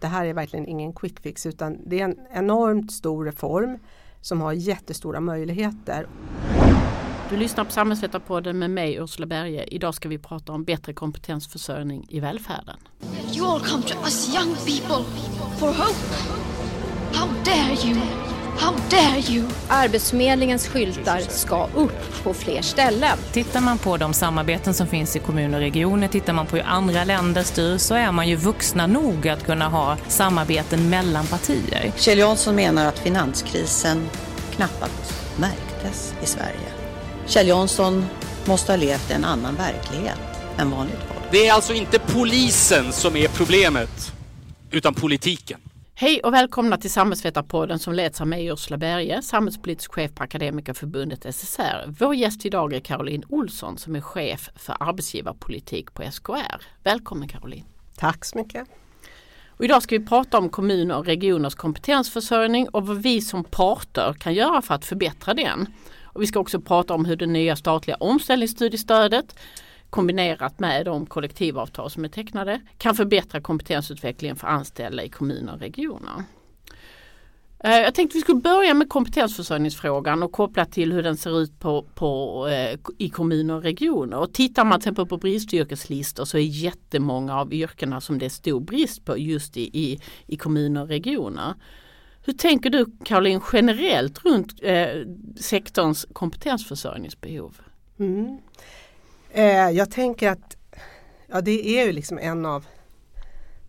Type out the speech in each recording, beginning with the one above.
Det här är verkligen ingen quick fix utan det är en enormt stor reform som har jättestora möjligheter. Du lyssnar på Samhällsvetarpodden med mig Ursula Berge. Idag ska vi prata om bättre kompetensförsörjning i välfärden. You all come to us young people for hope. How dare you? How dare you? Arbetsförmedlingens skyltar ska upp på fler ställen. Tittar man på de samarbeten som finns i kommuner och regioner, tittar man på hur andra länder styr så är man ju vuxna nog att kunna ha samarbeten mellan partier. Kjell Jansson menar att finanskrisen knappast märktes i Sverige. Kjell Jansson måste ha levt i en annan verklighet än vanligt folk. Det är alltså inte polisen som är problemet, utan politiken. Hej och välkomna till Samhällsvetarpodden som leds av mig Ursula Berge, samhällspolitisk chef på Akademikerförbundet SSR. Vår gäst idag är Caroline Olsson som är chef för arbetsgivarpolitik på SKR. Välkommen Caroline! Tack så mycket! Och idag ska vi prata om kommuner och regioners kompetensförsörjning och vad vi som parter kan göra för att förbättra den. Och vi ska också prata om hur det nya statliga omställningsstudiestödet kombinerat med de kollektivavtal som är tecknade kan förbättra kompetensutvecklingen för anställda i kommuner och regioner. Eh, jag tänkte vi skulle börja med kompetensförsörjningsfrågan och koppla till hur den ser ut på, på, eh, i kommuner och regioner. Och tittar man till exempel på bristyrkeslistor så är jättemånga av yrkena som det är stor brist på just i, i, i kommuner och regioner. Hur tänker du Caroline generellt runt eh, sektorns kompetensförsörjningsbehov? Mm. Eh, jag tänker att ja, det är ju liksom en av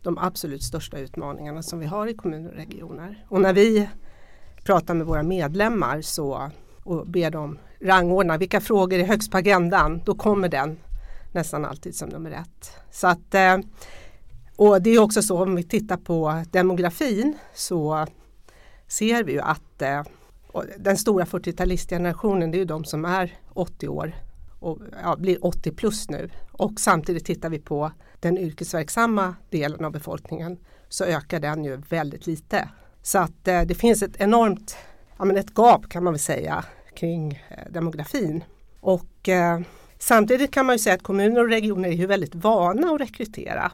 de absolut största utmaningarna som vi har i kommuner och regioner. Och när vi pratar med våra medlemmar så, och ber dem rangordna vilka frågor är högst på agendan, då kommer den nästan alltid som nummer ett. Så att, eh, och det är också så om vi tittar på demografin så ser vi ju att eh, den stora 40-talistgenerationen det är ju de som är 80 år och ja, blir 80 plus nu. Och samtidigt tittar vi på den yrkesverksamma delen av befolkningen så ökar den ju väldigt lite. Så att eh, det finns ett enormt, ja men ett gap kan man väl säga kring eh, demografin. Och eh, samtidigt kan man ju säga att kommuner och regioner är ju väldigt vana att rekrytera.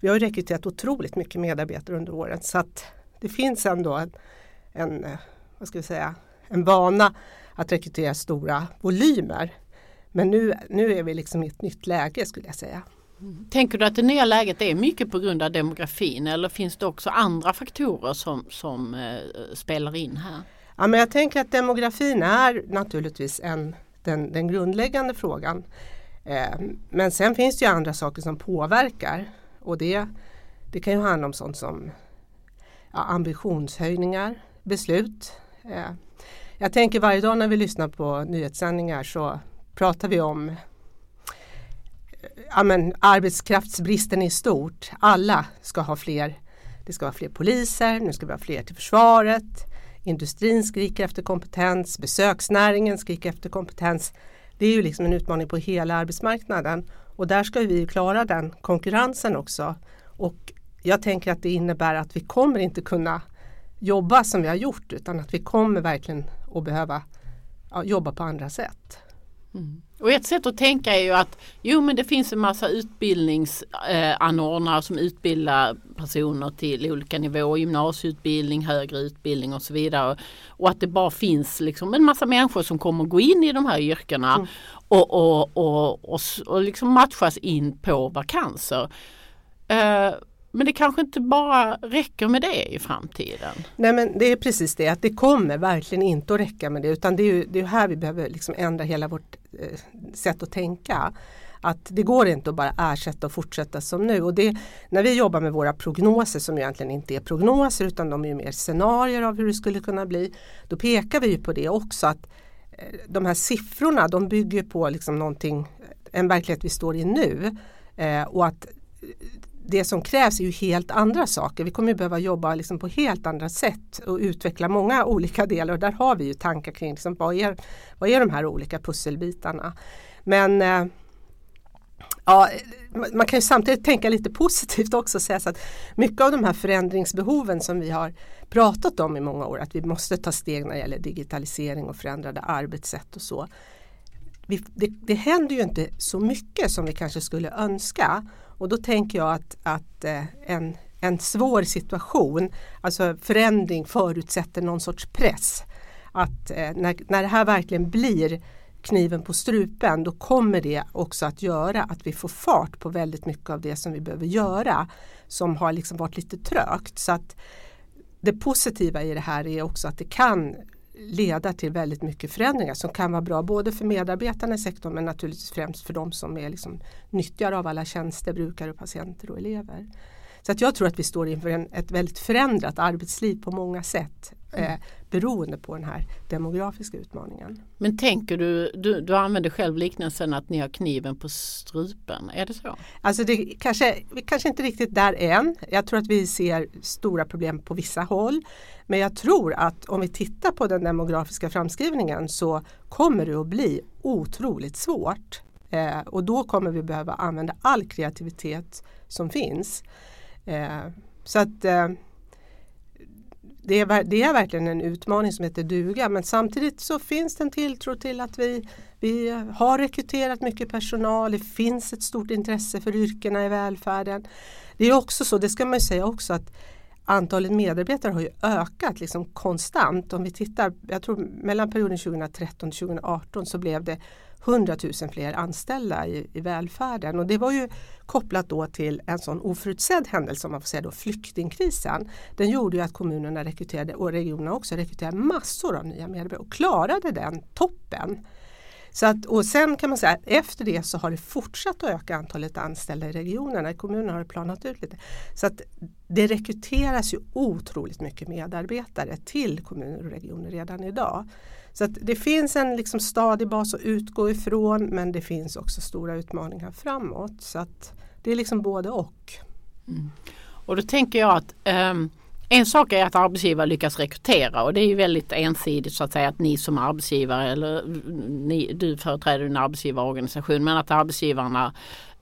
Vi har ju rekryterat otroligt mycket medarbetare under åren så att det finns ändå en, en eh, vad ska vi säga, en vana att rekrytera stora volymer. Men nu, nu är vi liksom i ett nytt läge skulle jag säga. Tänker du att det nya läget är mycket på grund av demografin eller finns det också andra faktorer som, som eh, spelar in här? Ja, men jag tänker att demografin är naturligtvis en, den, den grundläggande frågan. Eh, men sen finns det ju andra saker som påverkar och det, det kan ju handla om sånt som ja, ambitionshöjningar, beslut. Eh, jag tänker varje dag när vi lyssnar på nyhetssändningar så pratar vi om ja, men, arbetskraftsbristen i stort. Alla ska ha fler. Det ska vara fler poliser, nu ska vi ha fler till försvaret. Industrin skriker efter kompetens, besöksnäringen skriker efter kompetens. Det är ju liksom en utmaning på hela arbetsmarknaden och där ska vi klara den konkurrensen också. Och jag tänker att det innebär att vi kommer inte kunna jobba som vi har gjort utan att vi kommer verkligen att behöva ja, jobba på andra sätt. Mm. Och ett sätt att tänka är ju att jo men det finns en massa utbildningsanordnare eh, som utbildar personer till olika nivåer, gymnasieutbildning, högre utbildning och så vidare. Och att det bara finns liksom en massa människor som kommer gå in i de här yrkena mm. och, och, och, och, och liksom matchas in på vakanser. Eh, men det kanske inte bara räcker med det i framtiden? Nej men det är precis det att det kommer verkligen inte att räcka med det utan det är ju det är här vi behöver liksom ändra hela vårt eh, sätt att tänka. Att det går inte att bara ersätta och fortsätta som nu. Och det, när vi jobbar med våra prognoser som egentligen inte är prognoser utan de är mer scenarier av hur det skulle kunna bli. Då pekar vi på det också att eh, de här siffrorna de bygger på liksom någonting, en verklighet vi står i nu. Eh, och att eh, det som krävs är ju helt andra saker. Vi kommer ju behöva jobba liksom på helt andra sätt och utveckla många olika delar och där har vi ju tankar kring liksom, vad, är, vad är de här olika pusselbitarna. Men eh, ja, man kan ju samtidigt tänka lite positivt också och säga så att mycket av de här förändringsbehoven som vi har pratat om i många år, att vi måste ta steg när det gäller digitalisering och förändrade arbetssätt och så. Vi, det, det händer ju inte så mycket som vi kanske skulle önska och då tänker jag att, att eh, en, en svår situation. Alltså förändring förutsätter någon sorts press. Att eh, när, när det här verkligen blir kniven på strupen då kommer det också att göra att vi får fart på väldigt mycket av det som vi behöver göra som har liksom varit lite trögt. Så att det positiva i det här är också att det kan leda till väldigt mycket förändringar som kan vara bra både för medarbetarna i sektorn men naturligtvis främst för de som är liksom nyttjare av alla tjänster, brukare, patienter och elever. Så att jag tror att vi står inför en, ett väldigt förändrat arbetsliv på många sätt eh, beroende på den här demografiska utmaningen. Men tänker du, du, du använder själv liknelsen att ni har kniven på strupen, är det så? Alltså det kanske, vi kanske inte riktigt där än. Jag tror att vi ser stora problem på vissa håll. Men jag tror att om vi tittar på den demografiska framskrivningen så kommer det att bli otroligt svårt. Eh, och då kommer vi behöva använda all kreativitet som finns. Eh, så att eh, det är, det är verkligen en utmaning som heter duga men samtidigt så finns det en tilltro till att vi, vi har rekryterat mycket personal, det finns ett stort intresse för yrkena i välfärden. Det är också så, det ska man säga också att antalet medarbetare har ju ökat liksom konstant. Om vi tittar, jag tror mellan perioden 2013 och 2018 så blev det 100 000 fler anställda i, i välfärden och det var ju kopplat då till en sån oförutsedd händelse, om man får säga då, flyktingkrisen. Den gjorde ju att kommunerna rekryterade och regionerna också rekryterade massor av nya medarbetare och klarade den toppen. Så att, och sen kan man säga att efter det så har det fortsatt att öka antalet anställda i regionerna. I kommunerna har det planat ut lite. Så att det rekryteras ju otroligt mycket medarbetare till kommuner och regioner redan idag. Så att det finns en liksom stadig bas att utgå ifrån men det finns också stora utmaningar framåt. Så att det är liksom både och. Mm. Och då tänker jag att um, en sak är att arbetsgivare lyckas rekrytera och det är ju väldigt ensidigt så att säga att ni som arbetsgivare eller mm, ni, du företräder en arbetsgivarorganisation men att arbetsgivarna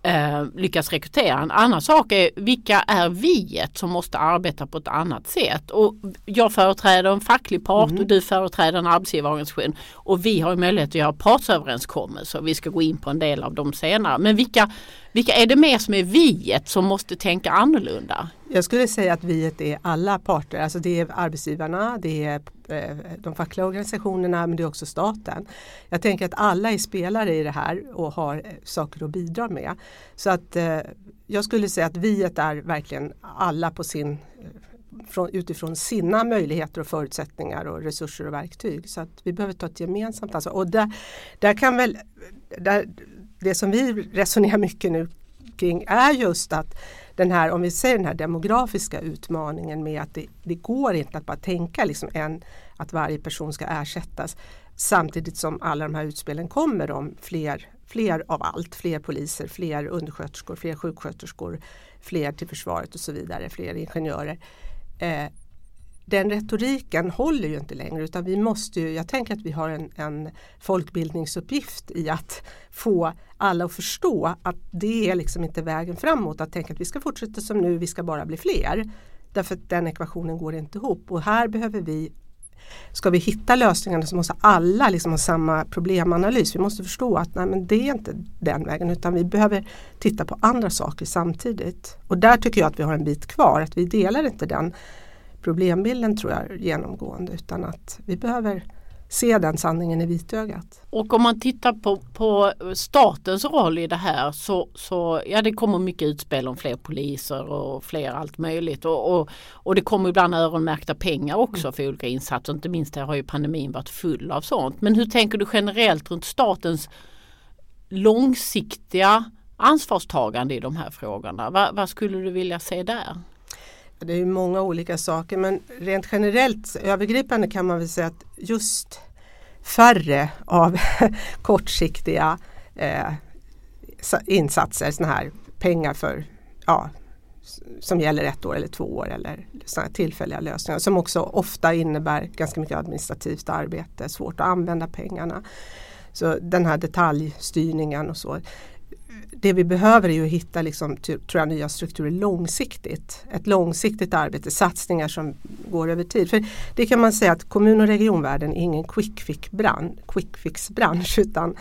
eh, lyckas rekrytera. En annan sak är vilka är viet som måste arbeta på ett annat sätt. Och jag företräder en facklig part mm. och du företräder en arbetsgivarorganisation. Och vi har möjlighet att göra partsöverenskommelser. Vi ska gå in på en del av dem senare. Men vilka, vilka är det mer som är viet som måste tänka annorlunda? Jag skulle säga att viet är alla parter, alltså det är arbetsgivarna, det är eh, de fackliga organisationerna men det är också staten. Jag tänker att alla är spelare i det här och har eh, saker att bidra med. Så att eh, jag skulle säga att viet är verkligen alla på sin från, utifrån sina möjligheter och förutsättningar och resurser och verktyg. Så att vi behöver ta ett gemensamt ansvar. Och där, där kan väl, där, det som vi resonerar mycket nu kring är just att den här, om vi säger den här demografiska utmaningen med att det, det går inte att bara tänka liksom en, att varje person ska ersättas samtidigt som alla de här utspelen kommer om fler, fler av allt, fler poliser, fler undersköterskor, fler sjuksköterskor, fler till försvaret och så vidare, fler ingenjörer. Eh, den retoriken håller ju inte längre utan vi måste ju, jag tänker att vi har en, en folkbildningsuppgift i att få alla att förstå att det är liksom inte vägen framåt att tänka att vi ska fortsätta som nu, vi ska bara bli fler. Därför att den ekvationen går inte ihop och här behöver vi Ska vi hitta lösningarna så måste alla liksom ha samma problemanalys. Vi måste förstå att nej, men det är inte den vägen utan vi behöver titta på andra saker samtidigt. Och där tycker jag att vi har en bit kvar, att vi delar inte den problembilden tror jag genomgående utan att vi behöver se den sanningen i vitögat. Och om man tittar på, på statens roll i det här så, så ja det kommer mycket utspel om fler poliser och fler allt möjligt och, och, och det kommer ibland öronmärkta pengar också mm. för olika insatser. Inte minst här har ju pandemin varit full av sånt. Men hur tänker du generellt runt statens långsiktiga ansvarstagande i de här frågorna? Va, vad skulle du vilja se där? Det är många olika saker men rent generellt övergripande kan man väl säga att just färre av kortsiktiga eh, insatser, sådana här pengar för ja, som gäller ett år eller två år eller såna tillfälliga lösningar som också ofta innebär ganska mycket administrativt arbete, svårt att använda pengarna. Så den här detaljstyrningen och så det vi behöver är ju att hitta liksom, tror jag, nya strukturer långsiktigt. Ett långsiktigt arbete, satsningar som går över tid. För Det kan man säga att kommun och regionvärlden är ingen quick fix-bransch quick fix utan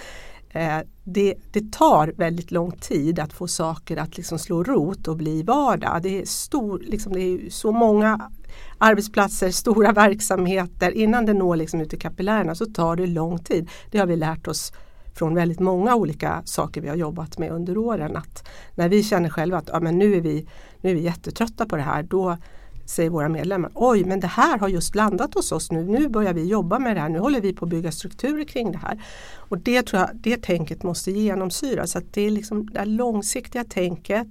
eh, det, det, tar väldigt lång tid att få saker att liksom slå rot och bli vardag. Det är, stor, liksom, det är så många arbetsplatser, stora verksamheter. Innan det når liksom ut i kapillärerna så tar det lång tid. Det har vi lärt oss från väldigt många olika saker vi har jobbat med under åren. Att när vi känner själva att ja, men nu, är vi, nu är vi jättetrötta på det här, då säger våra medlemmar, oj men det här har just landat hos oss nu, nu börjar vi jobba med det här, nu håller vi på att bygga strukturer kring det här. Och det tror jag, det tänket måste genomsyra så att det är liksom det långsiktiga tänket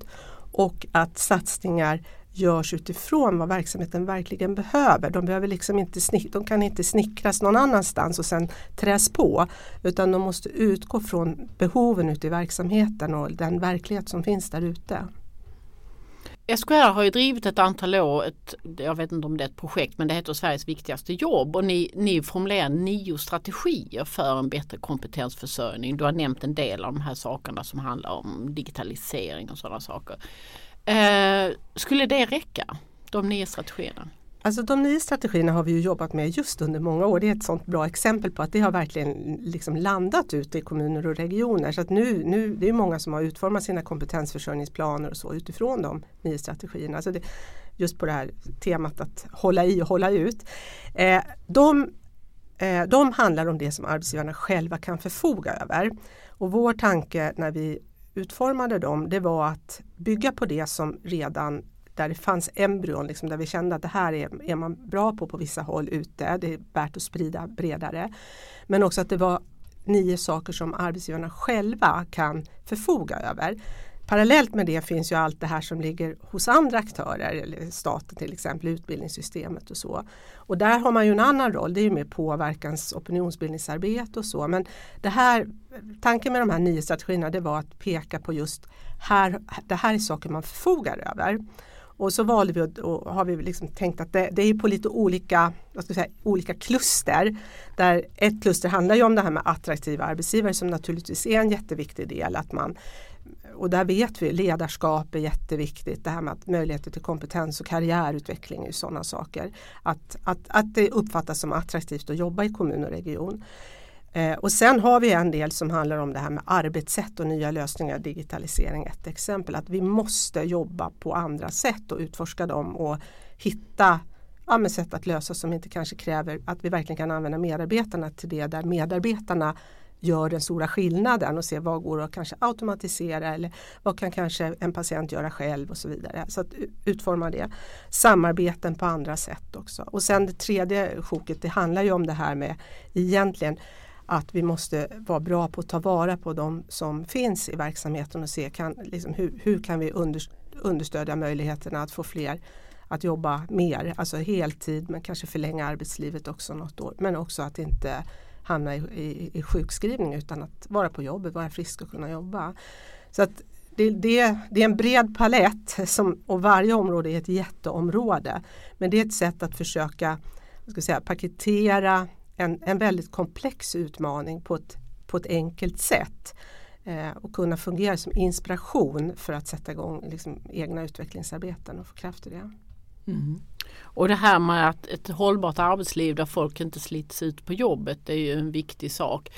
och att satsningar görs utifrån vad verksamheten verkligen behöver. De, behöver liksom inte snick, de kan inte snickras någon annanstans och sen träs på utan de måste utgå från behoven ute i verksamheten och den verklighet som finns där ute. SKR har ju drivit ett antal år, ett, jag vet inte om det är ett projekt men det heter Sveriges viktigaste jobb och ni, ni formulerar nio strategier för en bättre kompetensförsörjning. Du har nämnt en del av de här sakerna som handlar om digitalisering och sådana saker. Eh, skulle det räcka? De nio strategierna? Alltså de nio strategierna har vi ju jobbat med just under många år. Det är ett sånt bra exempel på att det har verkligen liksom landat ute i kommuner och regioner. Så att nu, nu, det är många som har utformat sina kompetensförsörjningsplaner och så utifrån de nio strategierna. Alltså det, just på det här temat att hålla i och hålla ut. Eh, de, eh, de handlar om det som arbetsgivarna själva kan förfoga över. Och vår tanke när vi utformade dem det var att bygga på det som redan där det fanns embryon, liksom, där vi kände att det här är, är man bra på på vissa håll ute, det är värt att sprida bredare. Men också att det var nio saker som arbetsgivarna själva kan förfoga över. Parallellt med det finns ju allt det här som ligger hos andra aktörer, staten till exempel, utbildningssystemet och så. Och där har man ju en annan roll, det är ju mer påverkans opinionsbildningsarbete och så. Men det här, tanken med de här nio strategierna det var att peka på just här, det här är saker man förfogar över. Och så valde vi och har vi liksom tänkt att det, det är på lite olika, vad ska säga, olika kluster. Där ett kluster handlar ju om det här med attraktiva arbetsgivare som naturligtvis är en jätteviktig del. Att man, och där vet vi ledarskap är jätteviktigt. Det här med att möjligheter till kompetens och karriärutveckling är sådana saker. Att, att, att det uppfattas som attraktivt att jobba i kommun och region. Eh, och sen har vi en del som handlar om det här med arbetssätt och nya lösningar, digitalisering ett exempel. Att vi måste jobba på andra sätt och utforska dem och hitta ja, sätt att lösa som inte kanske kräver att vi verkligen kan använda medarbetarna till det där medarbetarna gör den stora skillnaden och se vad går att kanske automatisera eller vad kan kanske en patient göra själv och så vidare. Så att utforma det. Samarbeten på andra sätt också. Och sen det tredje sjoket det handlar ju om det här med egentligen att vi måste vara bra på att ta vara på de som finns i verksamheten och se kan, liksom, hur, hur kan vi understödja möjligheterna att få fler att jobba mer, alltså heltid men kanske förlänga arbetslivet också något år. Men också att inte hamna i, i, i sjukskrivning utan att vara på jobbet, vara frisk och kunna jobba. Så att det, det, det, är en bred palett som, och varje område är ett jätteområde. Men det är ett sätt att försöka ska säga, paketera en, en väldigt komplex utmaning på ett, på ett enkelt sätt eh, och kunna fungera som inspiration för att sätta igång liksom, egna utvecklingsarbeten och få kraft i det. Mm. Och det här med att ett hållbart arbetsliv där folk inte slits ut på jobbet är ju en viktig sak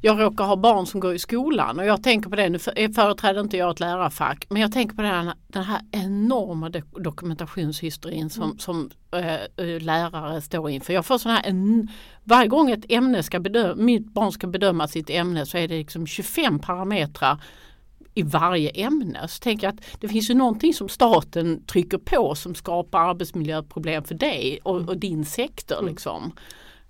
jag råkar ha barn som går i skolan och jag tänker på det, nu företräder inte jag ett lärarfack, men jag tänker på den här, den här enorma dokumentationshysterin som, mm. som äh, lärare står inför. Jag får sån här, en, varje gång ett ämne ska bedöma, mitt barn ska bedöma sitt ämne så är det liksom 25 parametrar i varje ämne. Så tänker jag att det finns ju någonting som staten trycker på som skapar arbetsmiljöproblem för dig och, och din sektor. Mm. Liksom.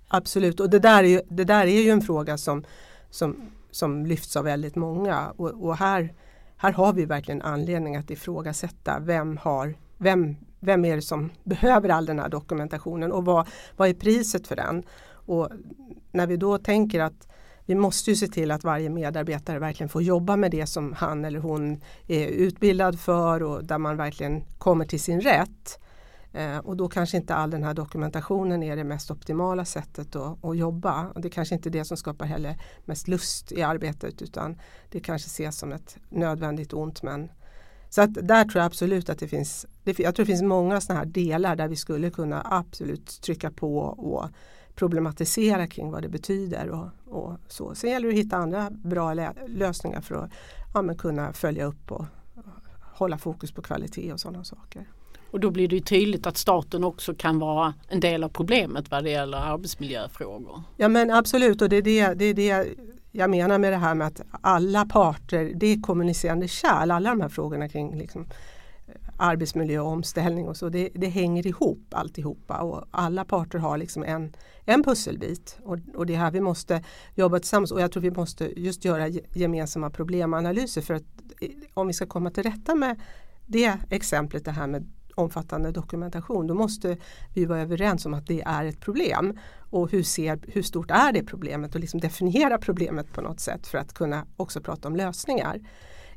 Absolut och det där, är ju, det där är ju en fråga som som, som lyfts av väldigt många. Och, och, här, här har vi verkligen anledning att ifrågasätta vem, har, vem, vem är det som behöver all den här dokumentationen och vad, vad är priset för den? Och när vi då tänker att vi måste ju se till att varje medarbetare verkligen får jobba med det som han eller hon är utbildad för och där man verkligen kommer till sin rätt. Eh, och då kanske inte all den här dokumentationen är det mest optimala sättet att, att jobba. Och det kanske inte är det som skapar heller mest lust i arbetet utan det kanske ses som ett nödvändigt ont. Men, så att där tror jag absolut att det finns, jag tror det finns många sådana här delar där vi skulle kunna absolut trycka på och problematisera kring vad det betyder. Och, och så. Sen gäller det att hitta andra bra lösningar för att ja, kunna följa upp och hålla fokus på kvalitet och sådana saker. Och då blir det tydligt att staten också kan vara en del av problemet vad det gäller arbetsmiljöfrågor. Ja men absolut och det är det, det, är det jag menar med det här med att alla parter, det är kommunicerande kärl, alla de här frågorna kring liksom, arbetsmiljö och omställning och så, det, det, hänger ihop alltihopa och alla parter har liksom en, en pusselbit och, och det är här vi måste jobba tillsammans och jag tror vi måste just göra gemensamma problemanalyser för att om vi ska komma till rätta med det exemplet, det här med omfattande dokumentation, då måste vi vara överens om att det är ett problem. Och hur, ser, hur stort är det problemet och liksom definiera problemet på något sätt för att kunna också prata om lösningar.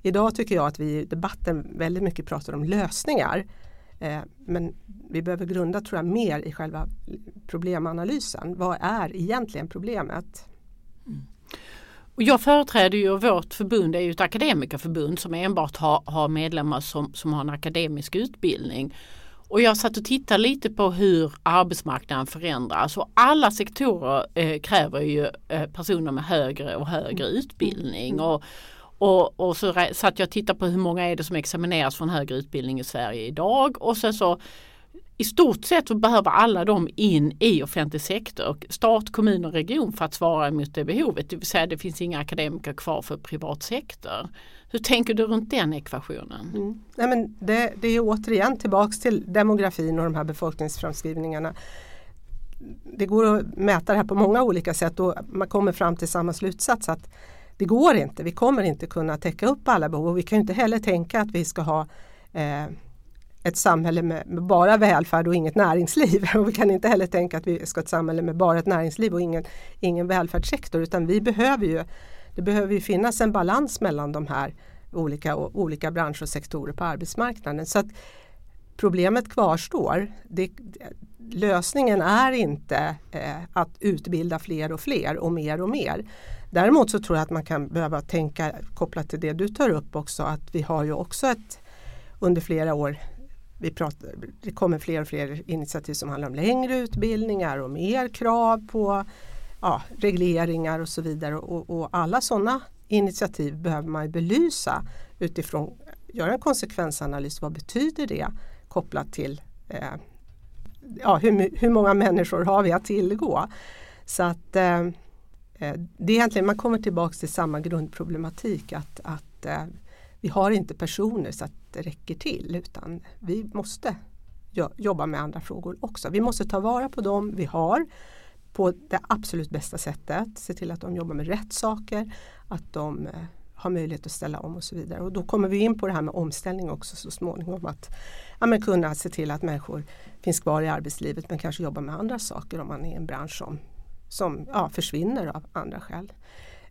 Idag tycker jag att vi i debatten väldigt mycket pratar om lösningar. Eh, men vi behöver grunda tror jag mer i själva problemanalysen. Vad är egentligen problemet? Mm. Och jag företräder ju vårt förbund är ju ett akademikerförbund som enbart har, har medlemmar som, som har en akademisk utbildning. Och jag satt och tittade lite på hur arbetsmarknaden förändras och alla sektorer eh, kräver ju eh, personer med högre och högre mm. utbildning. Och, och, och så satt jag och tittade på hur många är det som examineras från högre utbildning i Sverige idag och sen så i stort sett så behöver alla de in i offentlig sektor, stat, kommun och region för att svara mot det behovet. Det vill säga det finns inga akademiker kvar för privat sektor. Hur tänker du runt den ekvationen? Mm. Nej, men det, det är återigen tillbaks till demografin och de här befolkningsframskrivningarna. Det går att mäta det här på många olika sätt och man kommer fram till samma slutsats att det går inte, vi kommer inte kunna täcka upp alla behov och vi kan inte heller tänka att vi ska ha eh, ett samhälle med, med, bara välfärd och inget näringsliv. Och vi kan inte heller tänka att vi ska ha ett samhälle med bara ett näringsliv och ingen, ingen välfärdssektor utan vi behöver ju det behöver ju finnas en balans mellan de här olika, olika branscher och sektorer på arbetsmarknaden. Så att Problemet kvarstår. Det, lösningen är inte eh, att utbilda fler och fler och mer och mer. Däremot så tror jag att man kan behöva tänka kopplat till det du tar upp också att vi har ju också ett under flera år vi pratar, det kommer fler och fler initiativ som handlar om längre utbildningar och mer krav på ja, regleringar och så vidare. Och, och alla sådana initiativ behöver man belysa utifrån, göra en konsekvensanalys. Vad betyder det kopplat till eh, ja, hur, hur många människor har vi att tillgå? Så att eh, Eh, det är egentligen, man kommer tillbaks till samma grundproblematik att, att eh, vi har inte personer så att det räcker till utan vi måste jobba med andra frågor också. Vi måste ta vara på dem vi har på det absolut bästa sättet. Se till att de jobbar med rätt saker, att de eh, har möjlighet att ställa om och så vidare. Och då kommer vi in på det här med omställning också så småningom. Att ja, men kunna se till att människor finns kvar i arbetslivet men kanske jobbar med andra saker om man är i en bransch som, som ja, försvinner av andra skäl.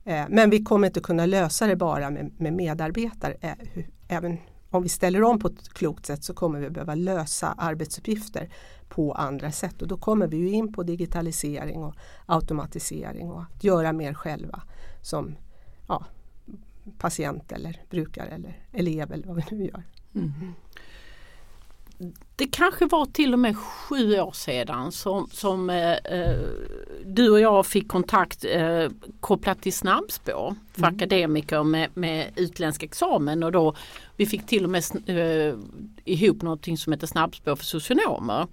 Eh, men vi kommer inte kunna lösa det bara med, med medarbetare. Eh, även om vi ställer om på ett klokt sätt så kommer vi behöva lösa arbetsuppgifter på andra sätt och då kommer vi in på digitalisering och automatisering och att göra mer själva som ja, patient eller brukare eller elev eller vad vi nu gör. Mm det kanske var till och med sju år sedan som, som eh, eh, du och jag fick kontakt eh, kopplat till snabbspår för mm. akademiker med, med utländsk examen och då vi fick till och med eh, ihop någonting som heter snabbspår för socionomer.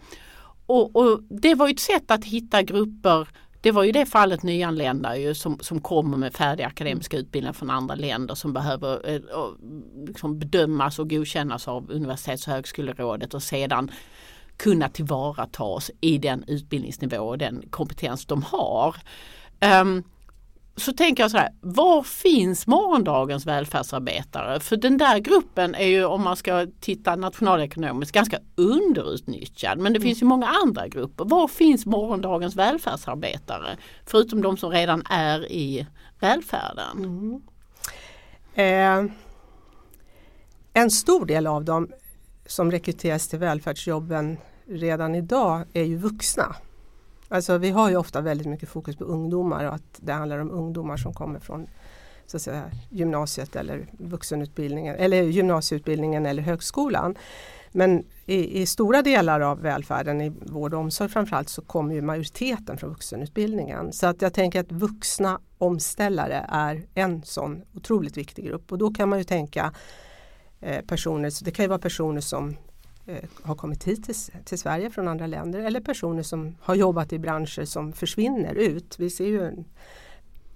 Och, och, det var ett sätt att hitta grupper det var ju det fallet nyanlända ju som, som kommer med färdiga akademiska utbildningar från andra länder som behöver eh, liksom bedömas och godkännas av universitets och högskolerådet och sedan kunna tillvaratas i den utbildningsnivå och den kompetens de har. Um, så tänker jag så här, var finns morgondagens välfärdsarbetare? För den där gruppen är ju om man ska titta nationalekonomiskt ganska underutnyttjad. Men det mm. finns ju många andra grupper. Var finns morgondagens välfärdsarbetare? Förutom de som redan är i välfärden. Mm. Eh, en stor del av dem som rekryteras till välfärdsjobben redan idag är ju vuxna. Alltså vi har ju ofta väldigt mycket fokus på ungdomar och att det handlar om ungdomar som kommer från så att säga, gymnasiet eller vuxenutbildningen eller gymnasieutbildningen eller högskolan. Men i, i, stora delar av välfärden, i vård och omsorg framförallt, så kommer ju majoriteten från vuxenutbildningen. Så att jag tänker att vuxna omställare är en sån otroligt viktig grupp och då kan man ju tänka eh, personer, så det kan ju vara personer som Eh, har kommit hit till, till, Sverige från andra länder eller personer som har jobbat i branscher som försvinner ut. Vi ser ju en,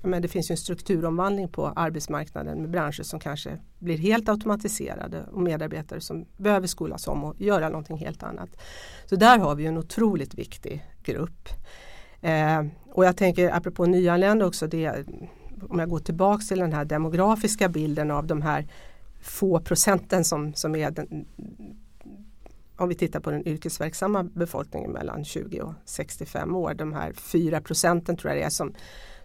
men det finns ju en strukturomvandling på arbetsmarknaden med branscher som kanske blir helt automatiserade och medarbetare som behöver skolas om och göra någonting helt annat. Så där har vi en otroligt viktig grupp. Eh, och jag tänker apropå nyanlända också, det, om jag går tillbaks till den här demografiska bilden av de här få procenten som, som är den, om vi tittar på den yrkesverksamma befolkningen mellan 20 och 65 år, de här 4 procenten tror jag det är som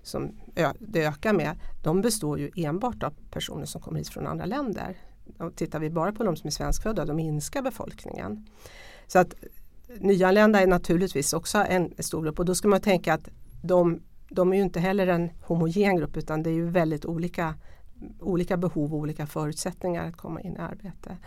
som det ökar med, de består ju enbart av personer som kommer hit från andra länder. Och tittar vi bara på de som är svenskfödda, då minskar befolkningen. Så att nyanlända är naturligtvis också en stor grupp och då ska man tänka att de, de är ju inte heller en homogen grupp utan det är ju väldigt olika olika behov och olika förutsättningar att komma in i arbete.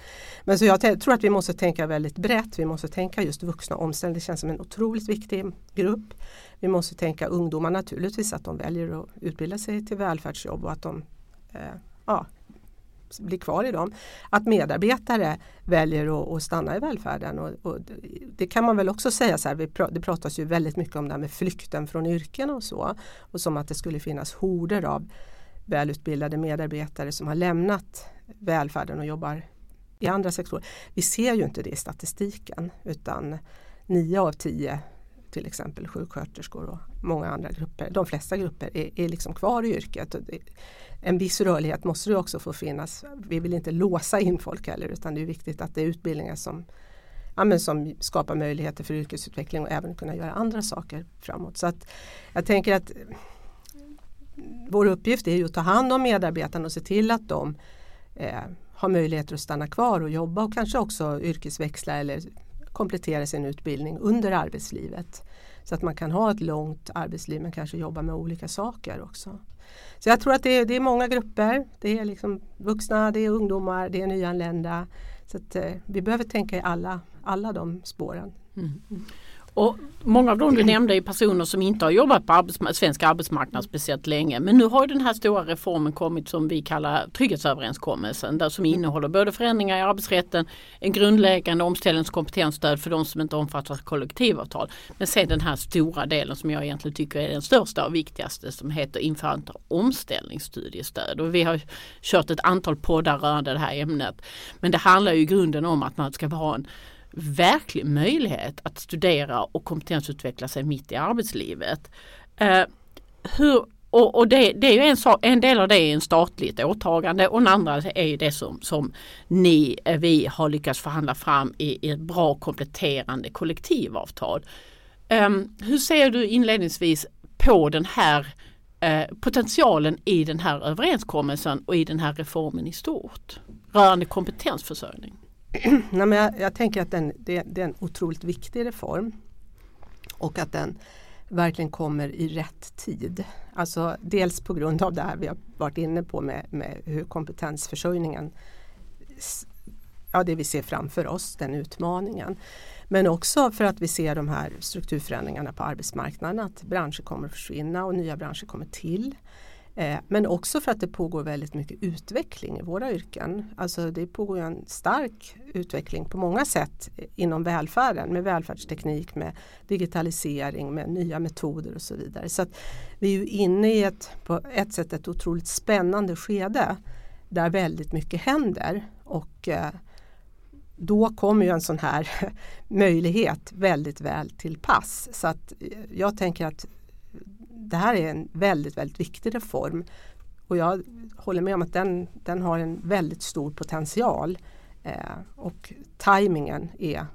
Men så jag tror att vi måste tänka väldigt brett. Vi måste tänka just vuxna omställning. Det känns som en otroligt viktig grupp. Vi måste tänka ungdomar naturligtvis att de väljer att utbilda sig till välfärdsjobb och att de eh, ja, blir kvar i dem. Att medarbetare väljer att, att stanna i välfärden. Och, och, det kan man väl också säga så här, vi pr det pratas ju väldigt mycket om det här med flykten från yrken och så. Och som att det skulle finnas horder av välutbildade medarbetare som har lämnat välfärden och jobbar i andra sektorer. Vi ser ju inte det i statistiken utan nio av tio till exempel sjuksköterskor och många andra grupper, de flesta grupper är, är liksom kvar i yrket. En viss rörlighet måste det också få finnas. Vi vill inte låsa in folk heller utan det är viktigt att det är utbildningar som, ja, som skapar möjligheter för yrkesutveckling och även kunna göra andra saker framåt. Så att jag tänker att vår uppgift är ju att ta hand om medarbetarna och se till att de eh, har möjligheter att stanna kvar och jobba och kanske också yrkesväxla eller komplettera sin utbildning under arbetslivet. Så att man kan ha ett långt arbetsliv men kanske jobba med olika saker också. Så jag tror att det är, det är många grupper. Det är liksom vuxna, det är ungdomar, det är nyanlända. Så att, eh, vi behöver tänka i alla, alla de spåren. Mm. mm. Och många av dem du nämnde är personer som inte har jobbat på arbetsmark svensk arbetsmarknad speciellt länge. Men nu har den här stora reformen kommit som vi kallar trygghetsöverenskommelsen. Där som innehåller både förändringar i arbetsrätten, en grundläggande omställningskompetensstöd för de som inte omfattas av kollektivavtal. Men sen den här stora delen som jag egentligen tycker är den största och viktigaste som heter införandet av omställningsstudiestöd. Och vi har kört ett antal poddar rörande det här ämnet. Men det handlar ju i grunden om att man ska ha en verklig möjlighet att studera och kompetensutveckla sig mitt i arbetslivet. Eh, hur, och, och det, det, är ju en, sak, en del av det är en statligt åtagande och en andra är ju det som, som ni, eh, vi har lyckats förhandla fram i, i ett bra kompletterande kollektivavtal. Eh, hur ser du inledningsvis på den här eh, potentialen i den här överenskommelsen och i den här reformen i stort rörande kompetensförsörjning? Nej, men jag, jag tänker att den, det, det, är en otroligt viktig reform. Och att den verkligen kommer i rätt tid. Alltså dels på grund av det här vi har varit inne på med, med hur kompetensförsörjningen ja, det vi ser framför oss, den utmaningen. Men också för att vi ser de här strukturförändringarna på arbetsmarknaden, att branscher kommer att försvinna och nya branscher kommer till. Eh, men också för att det pågår väldigt mycket utveckling i våra yrken. Alltså det pågår en stark utveckling på många sätt eh, inom välfärden med välfärdsteknik, med digitalisering, med nya metoder och så vidare. Så vi är inne i ett, på ett sätt ett otroligt spännande skede där väldigt mycket händer. Och eh, då kommer ju en sån här möjlighet väldigt väl till pass. Så att jag tänker att det här är en väldigt, väldigt viktig reform. Och jag håller med om att den, den har en väldigt stor potential. Eh, och tajmingen är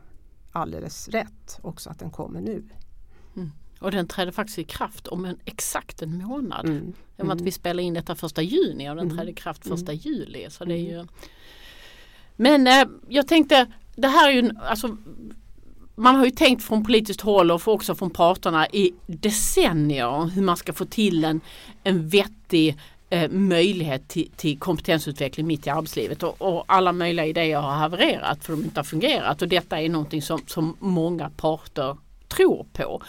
alldeles rätt också att den kommer nu. Mm. Och den träder faktiskt i kraft om en exakt en månad. Mm. Mm. att vi spelar in detta första juni och den mm. träder i kraft första mm. juli. Så det är mm. ju... Men eh, jag tänkte, det här är ju, alltså man har ju tänkt från politiskt håll och också från parterna i decennier hur man ska få till en, en vettig eh, möjlighet till, till, kompetensutveckling mitt i arbetslivet och, och, alla möjliga idéer har havererat för de inte har fungerat och detta är någonting som, som många parter tror på.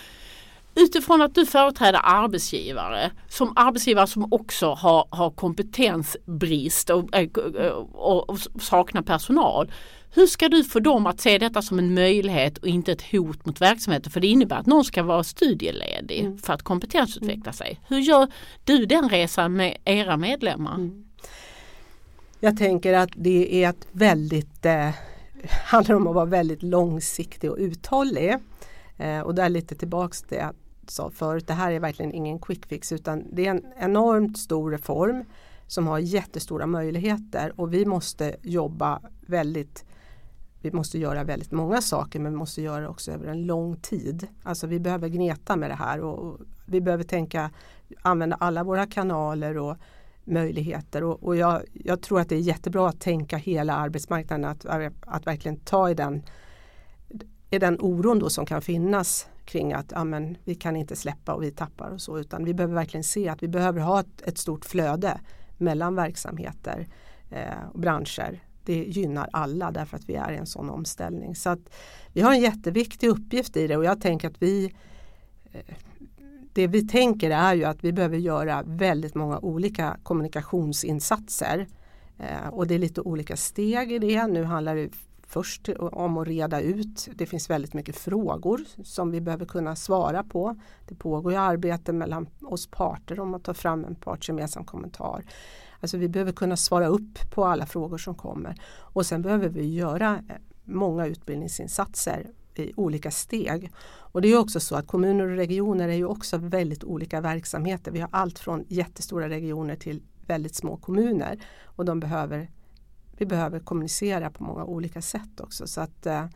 Utifrån att du företräder arbetsgivare, som arbetsgivare som också har, har kompetensbrist och, eh, och, och saknar personal. Hur ska du få dem att se detta som en möjlighet och inte ett hot mot verksamheten? För det innebär att någon ska vara studieledig mm. för att kompetensutveckla mm. sig. Hur gör du den resan med era medlemmar? Mm. Jag tänker att det är ett väldigt eh, handlar om att vara väldigt långsiktig och uthållig. Eh, och där lite tillbaks till det jag sa förut, det här är verkligen ingen quick fix utan det är en enormt stor reform som har jättestora möjligheter och vi måste jobba väldigt vi måste göra väldigt många saker men vi måste göra det också över en lång tid. Alltså vi behöver gneta med det här och vi behöver tänka använda alla våra kanaler och möjligheter och, och jag, jag, tror att det är jättebra att tänka hela arbetsmarknaden att, att verkligen ta i den, i den oron då som kan finnas kring att ja, men, vi kan inte släppa och vi tappar och så utan vi behöver verkligen se att vi behöver ha ett, ett stort flöde mellan verksamheter eh, och branscher det gynnar alla därför att vi är i en sån omställning. Så att vi har en jätteviktig uppgift i det och jag tänker att vi eh, det vi tänker är ju att vi behöver göra väldigt många olika kommunikationsinsatser. Eh, och det är lite olika steg i det. Nu handlar det först om att reda ut. Det finns väldigt mycket frågor som vi behöver kunna svara på. Det pågår ju arbete mellan oss parter om att ta fram en partsgemensam kommentar. Alltså vi behöver kunna svara upp på alla frågor som kommer. Och sen behöver vi göra eh, många utbildningsinsatser i olika steg. Och det är också så att kommuner och regioner är ju också väldigt olika verksamheter. Vi har allt från jättestora regioner till väldigt små kommuner. Och de behöver, vi behöver kommunicera på många olika sätt också. Så att, eh,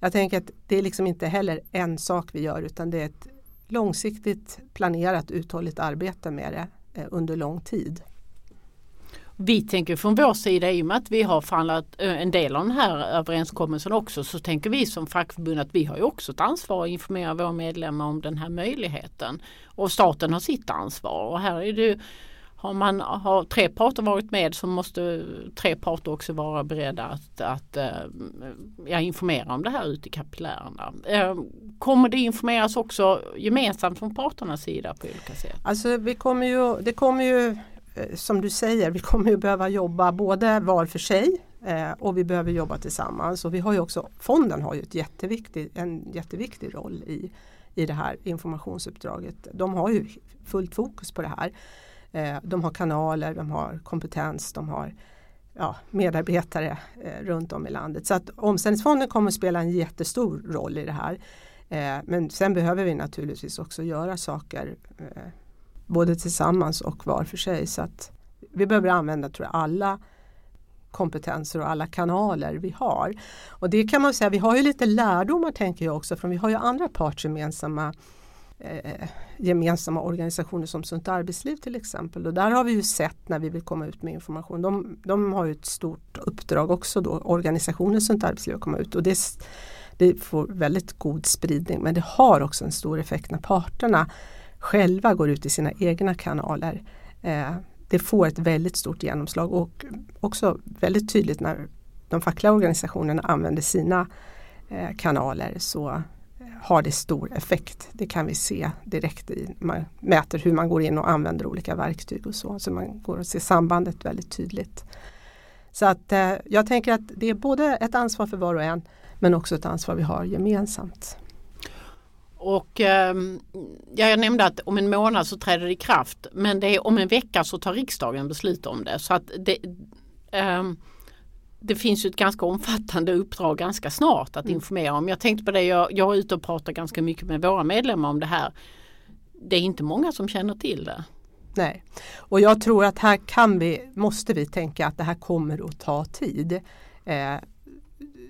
jag tänker att det är liksom inte heller en sak vi gör utan det är ett långsiktigt planerat uthålligt arbete med det eh, under lång tid. Vi tänker från vår sida i och med att vi har förhandlat eh, en del av den här överenskommelsen också så tänker vi som fackförbund att vi har ju också ett ansvar att informera våra medlemmar om den här möjligheten. Och staten har sitt ansvar och här är det har, man, har tre parter varit med så måste tre parter också vara beredda att, att eh, ja, informera om det här ute i kapillärerna. Eh, kommer det informeras också gemensamt från parternas sida på olika sätt? Alltså vi kommer ju, det kommer ju Eh, som du säger, vi kommer ju behöva jobba både var för sig eh, och vi behöver jobba tillsammans. Och vi har ju också, fonden har ju ett jätteviktig, en jätteviktig roll i, i det här informationsuppdraget. De har ju fullt fokus på det här. Eh, de har kanaler, de har kompetens, de har ja, medarbetare eh, runt om i landet. Så att Omställningsfonden kommer att spela en jättestor roll i det här. Eh, men sen behöver vi naturligtvis också göra saker eh, både tillsammans och var för sig. Så att vi behöver använda tror jag, alla kompetenser och alla kanaler vi har. Och det kan man säga, vi har ju lite lärdomar tänker jag också, för vi har ju andra partsgemensamma eh, gemensamma organisationer som Sunt Arbetsliv till exempel. Och där har vi ju sett när vi vill komma ut med information. De, de har ju ett stort uppdrag också då, organisationen Sunt Arbetsliv att komma ut. Och det, det får väldigt god spridning men det har också en stor effekt när parterna själva går ut i sina egna kanaler. Eh, det får ett väldigt stort genomslag och också väldigt tydligt när de fackliga organisationerna använder sina eh, kanaler så eh, har det stor effekt. Det kan vi se direkt i, man mäter hur man går in och använder olika verktyg och så. Så man går och ser sambandet väldigt tydligt. Så att eh, jag tänker att det är både ett ansvar för var och en men också ett ansvar vi har gemensamt. Och eh, jag nämnde att om en månad så träder det i kraft men det är om en vecka så tar riksdagen beslut om det. Så att det, eh, det finns ju ett ganska omfattande uppdrag ganska snart att mm. informera om. Jag tänkte på det, jag, jag är ute och pratar ganska mycket med våra medlemmar om det här. Det är inte många som känner till det. Nej, och jag tror att här kan vi, måste vi tänka att det här kommer att ta tid. Eh,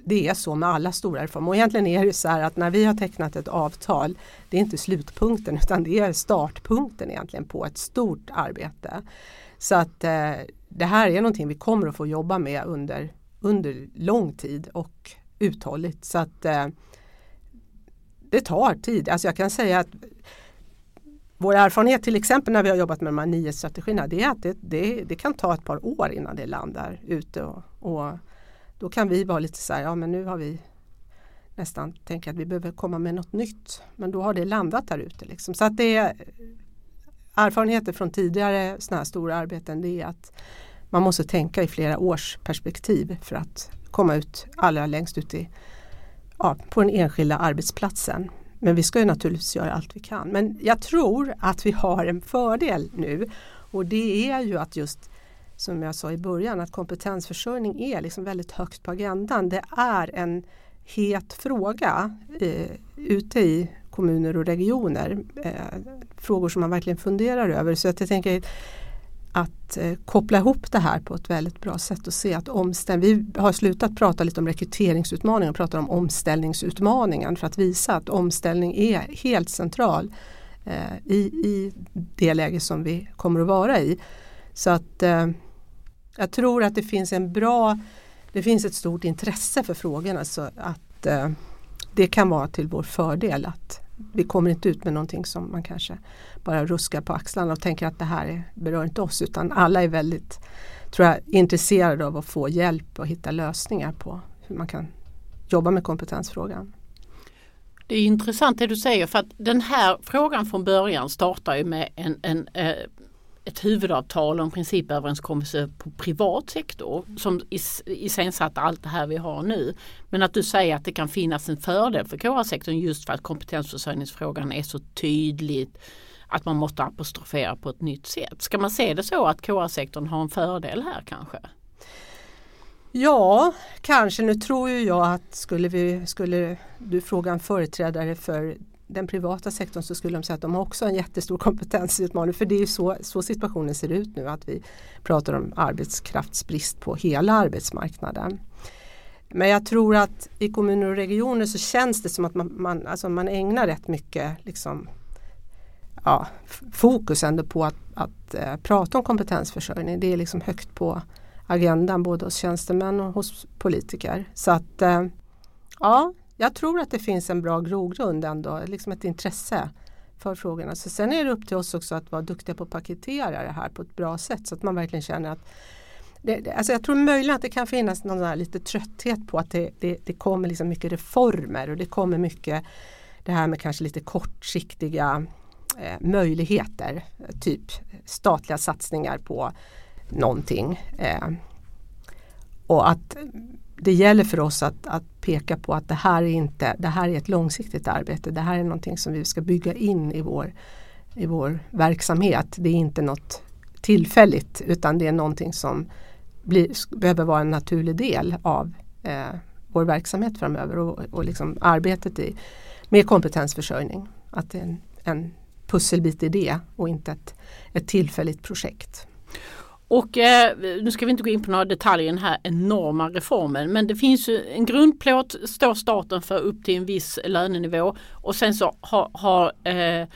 det är så med alla stora reformer. Och egentligen är det så här att när vi har tecknat ett avtal, det är inte slutpunkten utan det är startpunkten egentligen på ett stort arbete. Så att eh, det här är någonting vi kommer att få jobba med under, under lång tid och uthålligt. Så att eh, det tar tid. Alltså jag kan säga att vår erfarenhet till exempel när vi har jobbat med de här nio strategierna det är att det, det, det kan ta ett par år innan det landar ute och, och då kan vi vara lite så här, ja men nu har vi nästan tänkt att vi behöver komma med något nytt. Men då har det landat där ute. Liksom. Så att det är erfarenheter från tidigare sådana här stora arbeten det är att man måste tänka i flera års perspektiv för att komma ut allra längst ut i, ja, på den enskilda arbetsplatsen. Men vi ska ju naturligtvis göra allt vi kan. Men jag tror att vi har en fördel nu och det är ju att just som jag sa i början att kompetensförsörjning är liksom väldigt högt på agendan. Det är en het fråga eh, ute i kommuner och regioner. Eh, frågor som man verkligen funderar över. Så att jag tänker att eh, koppla ihop det här på ett väldigt bra sätt och se att omställning, vi har slutat prata lite om rekryteringsutmaningen och pratar om omställningsutmaningen för att visa att omställning är helt central eh, i, i det läge som vi kommer att vara i. Så att eh, jag tror att det finns en bra, det finns ett stort intresse för frågorna så att eh, det kan vara till vår fördel att vi kommer inte ut med någonting som man kanske bara ruskar på axlarna och tänker att det här är, berör inte oss utan alla är väldigt tror jag, intresserade av att få hjälp och hitta lösningar på hur man kan jobba med kompetensfrågan. Det är intressant det du säger för att den här frågan från början startar ju med en, en eh, ett huvudavtal och en principöverenskommelse på privat sektor som iscensatte allt det här vi har nu. Men att du säger att det kan finnas en fördel för KR-sektorn just för att kompetensförsörjningsfrågan är så tydligt att man måste apostrofera på ett nytt sätt. Ska man se det så att KR-sektorn har en fördel här kanske? Ja, kanske. Nu tror ju jag att skulle, vi, skulle du fråga en företrädare för den privata sektorn så skulle de säga att de har också en jättestor kompetensutmaning. För det är så, så situationen ser ut nu att vi pratar om arbetskraftsbrist på hela arbetsmarknaden. Men jag tror att i kommuner och regioner så känns det som att man, man, alltså man ägnar rätt mycket liksom, ja, fokus ändå på att, att eh, prata om kompetensförsörjning. Det är liksom högt på agendan både hos tjänstemän och hos politiker. Så att eh, ja, jag tror att det finns en bra grogrund ändå, liksom ett intresse för frågorna. Så sen är det upp till oss också att vara duktiga på att paketera det här på ett bra sätt så att man verkligen känner att det, alltså jag tror möjligen att det kan finnas någon där lite trötthet på att det, det, det kommer liksom mycket reformer och det kommer mycket det här med kanske lite kortsiktiga eh, möjligheter. Typ statliga satsningar på någonting. Eh, och att det gäller för oss att, att, peka på att det här, är inte, det här är ett långsiktigt arbete. Det här är någonting som vi ska bygga in i vår, i vår verksamhet. Det är inte något tillfälligt utan det är någonting som blir, behöver vara en naturlig del av eh, vår verksamhet framöver och, och liksom arbetet i, med kompetensförsörjning. Att det är en, en pusselbit i det och inte ett, ett tillfälligt projekt. Och eh, nu ska vi inte gå in på några detaljer i den här enorma reformen men det finns ju en grundplåt står staten för upp till en viss lönenivå. Och sen så har, har eh,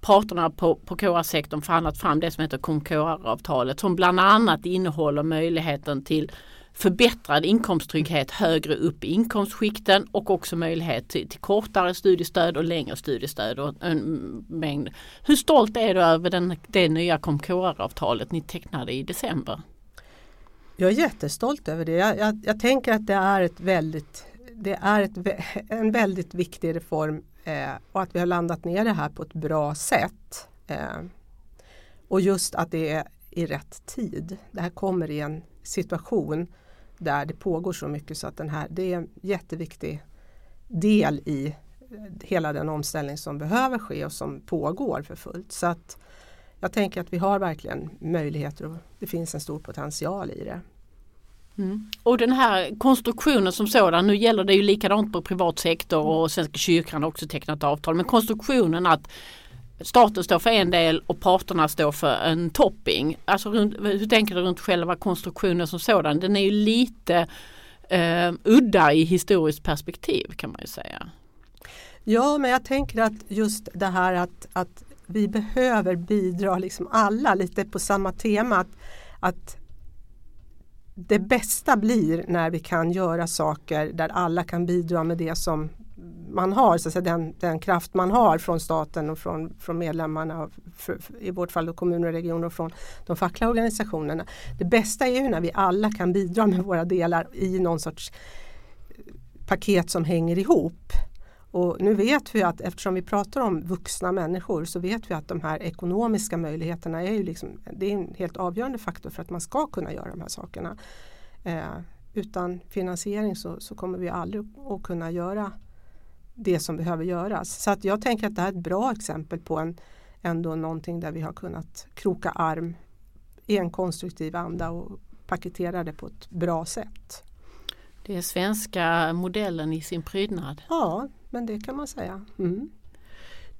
parterna på, på KR-sektorn förhandlat fram det som heter KR-avtalet som bland annat innehåller möjligheten till förbättrad inkomsttrygghet högre upp i inkomstskikten och också möjlighet till, till, kortare studiestöd och längre studiestöd. Och en mängd. Hur stolt är du över den, det nya Comcora-avtalet ni tecknade i december? Jag är jättestolt över det. Jag, jag, jag tänker att det är, ett väldigt, det är ett, en väldigt viktig reform eh, och att vi har landat ner det här på ett bra sätt. Eh, och just att det är i rätt tid. Det här kommer i en situation där det pågår så mycket så att den här, det är en jätteviktig del i eh, hela den omställning som behöver ske och som pågår för fullt. Så att jag tänker att vi har verkligen möjligheter och det finns en stor potential i det. Mm. Och den här konstruktionen som sådan, nu gäller det ju likadant på privat sektor och Svenska kyrkan har också tecknat avtal, men konstruktionen att staten står för en del och parterna står för en topping. Alltså runt, hur tänker du runt själva konstruktionen som sådan? Den är ju lite eh, udda i historiskt perspektiv kan man ju säga. Ja men jag tänker att just det här att, att vi behöver bidra liksom alla lite på samma tema. Att, att det bästa blir när vi kan göra saker där alla kan bidra med det som man har, så att säga, den, den kraft man har från staten och från, från medlemmarna, för, för, i vårt fall då kommuner och regioner och från de fackliga organisationerna. Det bästa är ju när vi alla kan bidra med våra delar i någon sorts eh, paket som hänger ihop. Och nu vet vi att eftersom vi pratar om vuxna människor så vet vi att de här ekonomiska möjligheterna är ju liksom, det är en helt avgörande faktor för att man ska kunna göra de här sakerna. Eh, utan finansiering så, så, kommer vi aldrig att kunna göra det som behöver göras. Så att jag tänker att det här är ett bra exempel på en, ändå någonting där vi har kunnat kroka arm i en konstruktiv anda och paketera det på ett bra sätt. Det är svenska modellen i sin prydnad. Ja, men det kan man säga. Mm.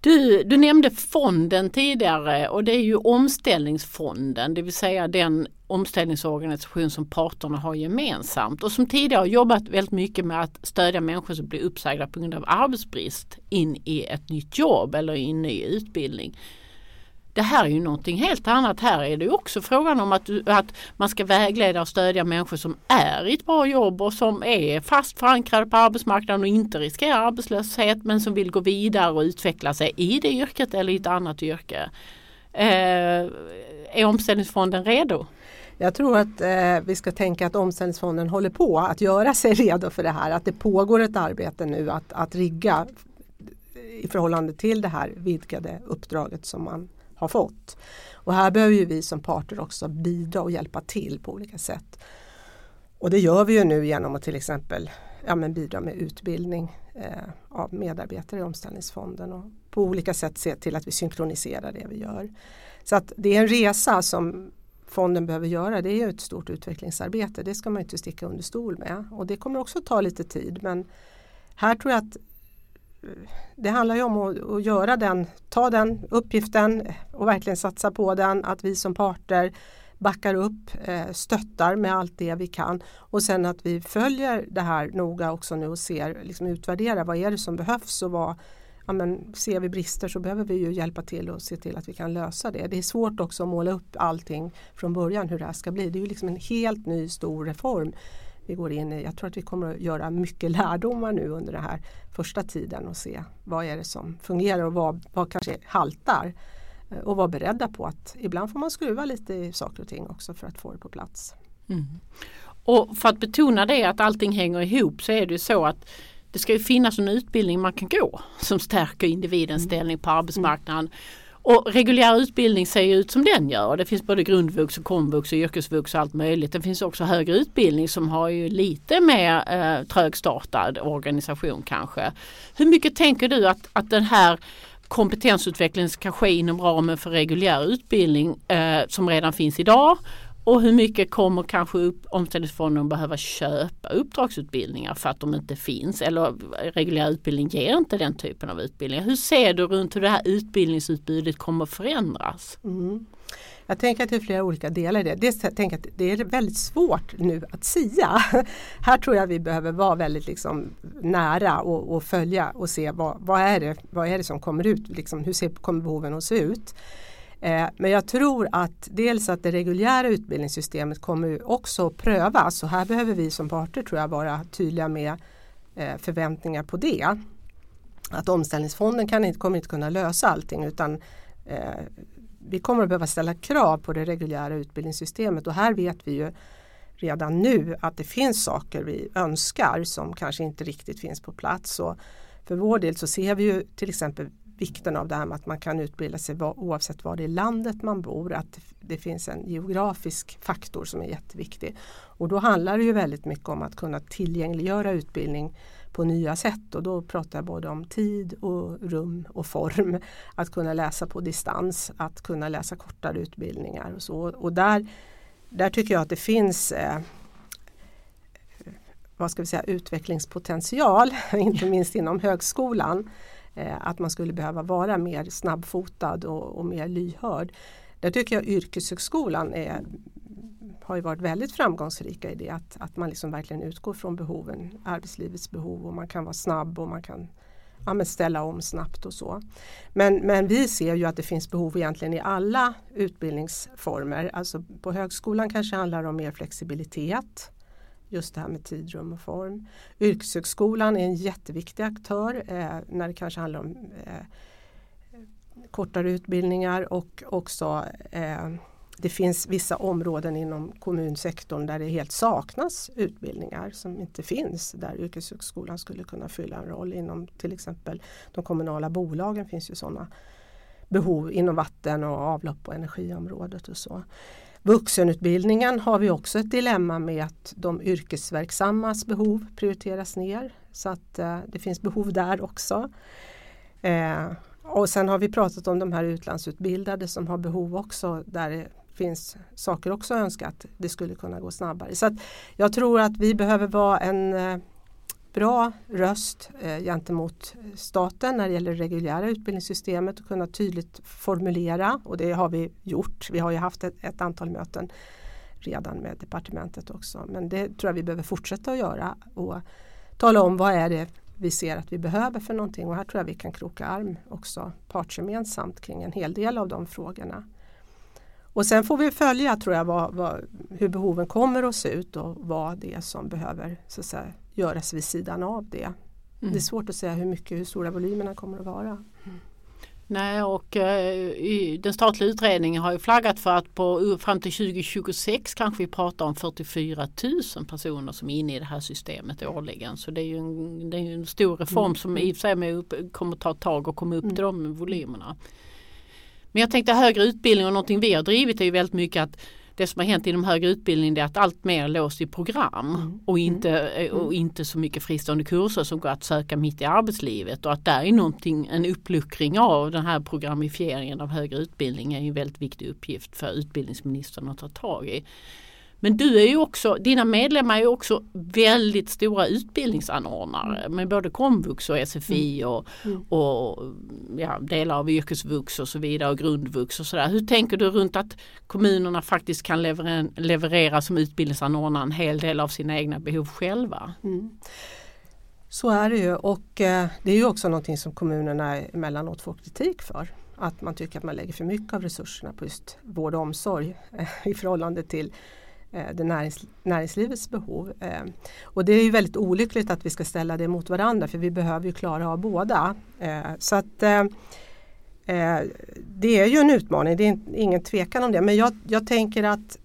Du, du nämnde fonden tidigare och det är ju omställningsfonden, det vill säga den omställningsorganisation som parterna har gemensamt och som tidigare har jobbat väldigt mycket med att stödja människor som blir uppsagda på grund av arbetsbrist in i ett nytt jobb eller i en ny utbildning. Det här är ju någonting helt annat. Här är det också frågan om att, att man ska vägleda och stödja människor som är i ett bra jobb och som är fast förankrade på arbetsmarknaden och inte riskerar arbetslöshet men som vill gå vidare och utveckla sig i det yrket eller i ett annat yrke. Eh, är omställningsfonden redo? Jag tror att eh, vi ska tänka att omställningsfonden håller på att göra sig redo för det här. Att det pågår ett arbete nu att, att rigga i förhållande till det här vidgade uppdraget som man har fått. Och här behöver ju vi som parter också bidra och hjälpa till på olika sätt. Och det gör vi ju nu genom att till exempel ja, men bidra med utbildning eh, av medarbetare i omställningsfonden och på olika sätt se till att vi synkroniserar det vi gör. Så att det är en resa som fonden behöver göra. Det är ett stort utvecklingsarbete. Det ska man inte sticka under stol med. Och det kommer också ta lite tid. Men här tror jag att eh, det handlar ju om att, göra den, ta den uppgiften och verkligen satsa på den. Att vi som parter backar upp, eh, stöttar med allt det vi kan och sen att vi följer det här noga också nu och ser, liksom utvärderar vad är det som behövs och vad, ja, men ser vi brister så behöver vi ju hjälpa till och se till att vi kan lösa det. Det är svårt också att måla upp allting från början hur det här ska bli. Det är ju liksom en helt ny stor reform vi går in i. Jag tror att vi kommer att göra mycket lärdomar nu under den här första tiden och se vad är det som fungerar och vad, vad kanske haltar. Eh, och vara beredda på att ibland får man skruva lite i saker och ting också för att få det på plats. Mm. Och för att betona det att allting hänger ihop så är det ju så att det ska ju finnas en utbildning man kan gå som stärker individens mm. ställning på arbetsmarknaden. Mm. Och reguljär utbildning ser ju ut som den gör. Det finns både grundvux och komvux och yrkesvux och allt möjligt. Det finns också högre utbildning som har ju lite mer eh, trögstartad organisation kanske. Hur mycket tänker du att, att den här kompetensutvecklingen ska ske inom ramen för reguljär utbildning eh, som redan finns idag och hur mycket kommer kanske upp, omställningsfonden behöva köpa uppdragsutbildningar för att de inte finns eller reguljär utbildning ger inte den typen av utbildningar. Hur ser du runt hur det här utbildningsutbudet kommer förändras? Mm. Jag tänker att det är flera olika delar i det. Dels tänker att det är väldigt svårt nu att sia. Här tror jag vi behöver vara väldigt liksom nära och, och följa och se vad, vad, är det, vad är det som kommer ut. Liksom, hur ser, kommer behoven att se ut? Eh, men jag tror att dels att det reguljära utbildningssystemet kommer också att prövas och här behöver vi som parter tror jag vara tydliga med eh, förväntningar på det. Att omställningsfonden kan inte, kommer inte kunna lösa allting utan eh, vi kommer att behöva ställa krav på det reguljära utbildningssystemet och här vet vi ju redan nu att det finns saker vi önskar som kanske inte riktigt finns på plats. Och för vår del så ser vi ju till exempel vikten av det här med att man kan utbilda sig oavsett var i landet man bor. Att det finns en geografisk faktor som är jätteviktig. Och då handlar det ju väldigt mycket om att kunna tillgängliggöra utbildning på nya sätt och då pratar jag både om tid och rum och form. Att kunna läsa på distans, att kunna läsa kortare utbildningar och så. Och där, där tycker jag att det finns eh, vad ska vi säga, utvecklingspotential, inte minst inom högskolan. Eh, att man skulle behöva vara mer snabbfotad och, och mer lyhörd. Där tycker jag yrkeshögskolan är, har ju varit väldigt framgångsrika i det att, att man liksom verkligen utgår från behoven, arbetslivets behov och man kan vara snabb och man kan ja, ställa om snabbt och så. Men, men vi ser ju att det finns behov egentligen i alla utbildningsformer. Alltså på högskolan kanske handlar det om mer flexibilitet just det här med tid, rum och form. Yrkeshögskolan är en jätteviktig aktör eh, när det kanske handlar om eh, kortare utbildningar och också eh, det finns vissa områden inom kommunsektorn där det helt saknas utbildningar som inte finns där yrkeshögskolan skulle kunna fylla en roll inom till exempel de kommunala bolagen finns ju sådana behov inom vatten och avlopp och energiområdet och så. Vuxenutbildningen har vi också ett dilemma med att de yrkesverksammas behov prioriteras ner så att eh, det finns behov där också. Eh, och sen har vi pratat om de här utlandsutbildade som har behov också där det finns saker också att önska att det skulle kunna gå snabbare. Så jag tror att vi behöver vara en eh, bra röst eh, gentemot staten när det gäller det reguljära utbildningssystemet och kunna tydligt formulera och det har vi gjort. Vi har ju haft ett, ett antal möten redan med departementet också men det tror jag vi behöver fortsätta att göra och tala om vad är det vi ser att vi behöver för någonting och här tror jag vi kan kroka arm också partsgemensamt kring en hel del av de frågorna. Och sen får vi följa tror jag vad, vad, hur behoven kommer att se ut och vad det är som behöver så att säga, göras vid sidan av det. Mm. Det är svårt att säga hur mycket, hur stora volymerna kommer att vara. Nej och eh, den statliga utredningen har ju flaggat för att på, fram till 2026 kanske vi pratar om 44 000 personer som är inne i det här systemet årligen. Så det är ju en, det är en stor reform mm. som i och för sig upp, kommer ta tag och komma upp mm. till de volymerna. Men jag tänkte högre utbildning och någonting vi har drivit är ju väldigt mycket att det som har hänt inom högre utbildning är att allt mer låst i program mm. och, inte, mm. och inte så mycket fristående kurser som går att söka mitt i arbetslivet och att där är någonting, en uppluckring av den här programifieringen av högre utbildning är en väldigt viktig uppgift för utbildningsministern att ta tag i. Men du är ju också, dina medlemmar är ju också väldigt stora utbildningsanordnare mm. med både komvux och SFI mm. och, mm. och ja, delar av yrkesvux och så vidare och grundvux och sådär. Hur tänker du runt att kommunerna faktiskt kan leverera, leverera som utbildningsanordnare en hel del av sina egna behov själva? Mm. Så är det ju och eh, det är ju också någonting som kommunerna emellanåt får kritik för. Att man tycker att man lägger för mycket av resurserna på just vård och omsorg eh, i förhållande till Eh, det närings, näringslivets behov. Eh, och det är ju väldigt olyckligt att vi ska ställa det mot varandra för vi behöver ju klara av båda. Eh, så att det är ju en utmaning, det är ingen tvekan om det. Men jag, jag tänker att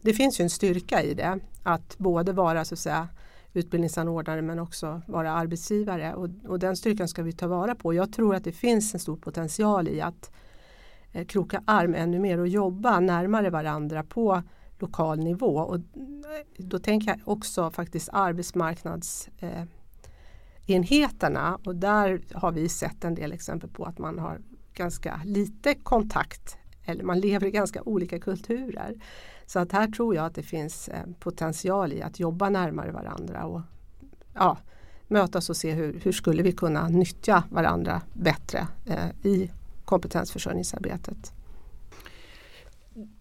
det finns ju en styrka i det. Att både vara så att säga, utbildningsanordnare men också vara arbetsgivare och, och, den styrkan ska vi ta vara på. Jag tror att det finns en stor potential i att kroka arm ännu mer och jobba närmare varandra på lokal nivå. Och eh, då tänker jag också faktiskt arbetsmarknadsenheterna eh, och där har vi sett en del exempel på att man har ganska lite kontakt eller man lever i ganska olika kulturer. Så att här tror jag att det finns eh, potential i att jobba närmare varandra och ja, mötas och se hur, hur skulle vi kunna nyttja varandra bättre eh, i kompetensförsörjningsarbetet.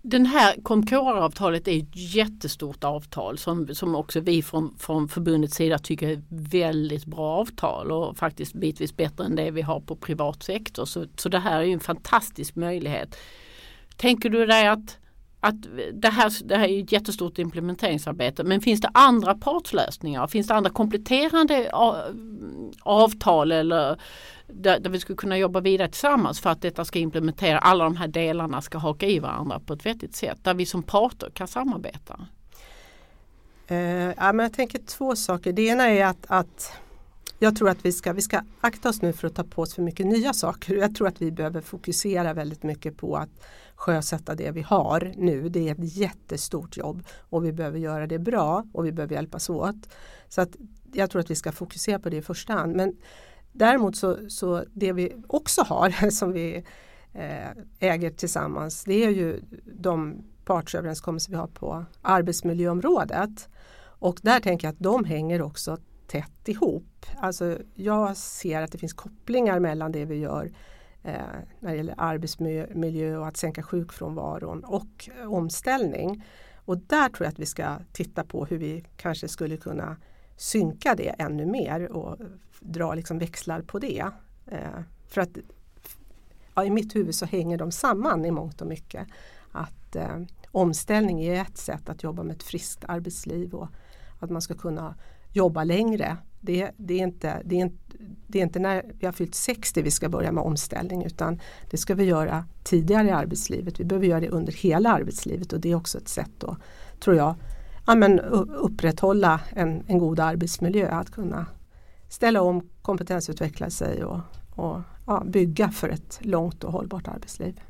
Den här Comcora-avtalet är ett jättestort avtal som, som också vi från, från förbundets sida tycker är väldigt bra avtal och faktiskt bitvis bättre än det vi har på privat sektor. Så, så det här är en fantastisk möjlighet. Tänker du dig att, att det, här, det här är ett jättestort implementeringsarbete men finns det andra partslösningar? Finns det andra kompletterande avtal eller där, där, vi skulle kunna jobba vidare tillsammans för att detta ska implementera, alla de här delarna ska haka i varandra på ett vettigt sätt. Där vi som parter kan samarbeta. Uh, ja, men jag tänker två saker. Det ena är att, att jag tror att vi ska, vi ska akta oss nu för att ta på oss för mycket nya saker. Jag tror att vi behöver fokusera väldigt mycket på att sjösätta det vi har nu. Det är ett jättestort jobb och vi behöver göra det bra och vi behöver hjälpas åt. Så att jag tror att vi ska fokusera på det i första hand. Men Däremot så, så det vi också har som vi eh, äger tillsammans det är ju de partsöverenskommelser vi har på arbetsmiljöområdet. Och där tänker jag att de hänger också tätt ihop. Alltså jag ser att det finns kopplingar mellan det vi gör eh, när det gäller arbetsmiljö och att sänka sjukfrånvaron och omställning. Och där tror jag att vi ska titta på hur vi kanske skulle kunna synka det ännu mer och dra liksom växlar på det. Eh, för att ja, i mitt huvud så hänger de samman i mångt och mycket. Att eh, omställning är ett sätt att jobba med ett friskt arbetsliv och att man ska kunna jobba längre. Det, det, är inte, det, är inte, det är inte när vi har fyllt 60 vi ska börja med omställning utan det ska vi göra tidigare i arbetslivet. Vi behöver göra det under hela arbetslivet och det är också ett sätt att, tror jag, ja, men upprätthålla en, en god arbetsmiljö. Att kunna ställa om, kompetensutveckla sig och, och ja, bygga för ett långt och hållbart arbetsliv.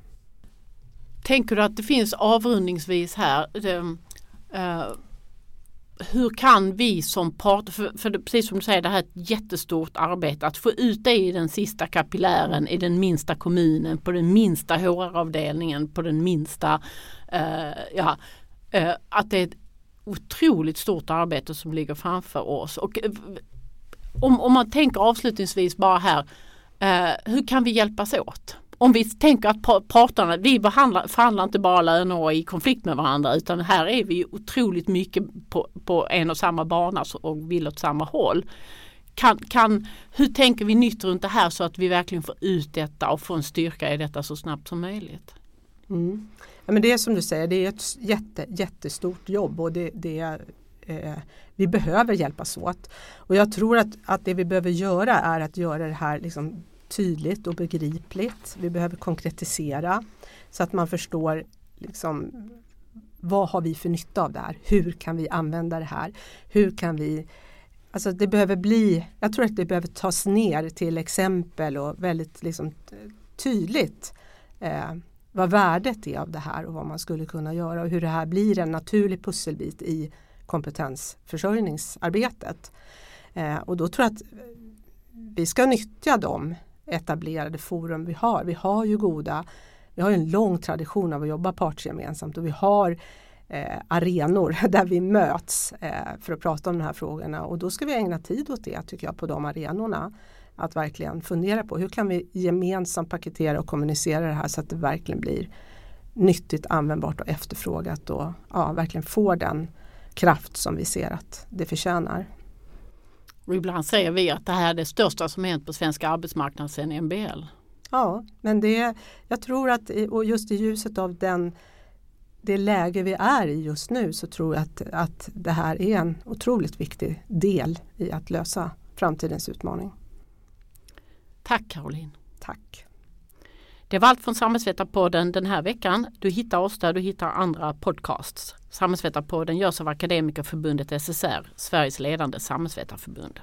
Tänker du att det finns avrundningsvis här uh, hur kan vi som part, för, för precis som du säger det här är ett jättestort arbete att få ut det i den sista kapillären i den minsta kommunen på den minsta HR-avdelningen på den minsta eh, ja, eh, att det är ett otroligt stort arbete som ligger framför oss. Och, eh, om, om man tänker avslutningsvis bara här eh, hur kan vi hjälpas åt? om vi tänker att parterna, vi behandlar, förhandlar inte bara löner i konflikt med varandra utan här är vi otroligt mycket på, på en och samma bana och vill åt samma håll. Kan, kan, hur tänker vi nytt runt det här så att vi verkligen får ut detta och får en styrka i detta så snabbt som möjligt? Mm. Ja, men det är som du säger, det är ett jätte, jättestort jobb och det, det eh, vi behöver hjälpas åt. Och jag tror att, att det vi behöver göra är att göra det här liksom tydligt och begripligt. Vi behöver konkretisera så att man förstår liksom, vad har vi för nytta av det här? Hur kan vi använda det här? Hur kan vi Alltså det behöver bli, jag tror att det behöver tas ner till exempel och väldigt liksom tydligt eh, vad värdet är av det här och vad man skulle kunna göra och hur det här blir en naturlig pusselbit i kompetensförsörjningsarbetet. Eh, och då tror jag att vi ska nyttja de etablerade forum vi har. Vi har ju goda, vi har en lång tradition av att jobba partsgemensamt och vi har eh, arenor där vi möts eh, för att prata om de här frågorna och då ska vi ägna tid åt det tycker jag på de arenorna. Att verkligen fundera på hur kan vi gemensamt paketera och kommunicera det här så att det verkligen blir nyttigt, användbart och efterfrågat och ja, verkligen får den kraft som vi ser att det förtjänar. Och ibland säger vi att det här är det största som hänt på svenska arbetsmarknaden sedan MBL. Ja, men det, jag tror att och just i ljuset av den, det läge vi är i just nu så tror jag att, att det här är en otroligt viktig del i att lösa framtidens utmaning. Tack Caroline. Tack. Det var allt från Samhällsvetarpodden den här veckan. Du hittar oss där du hittar andra podcasts. Samhällsvetarpodden görs av Akademikerförbundet SSR, Sveriges ledande samhällsvetarförbund.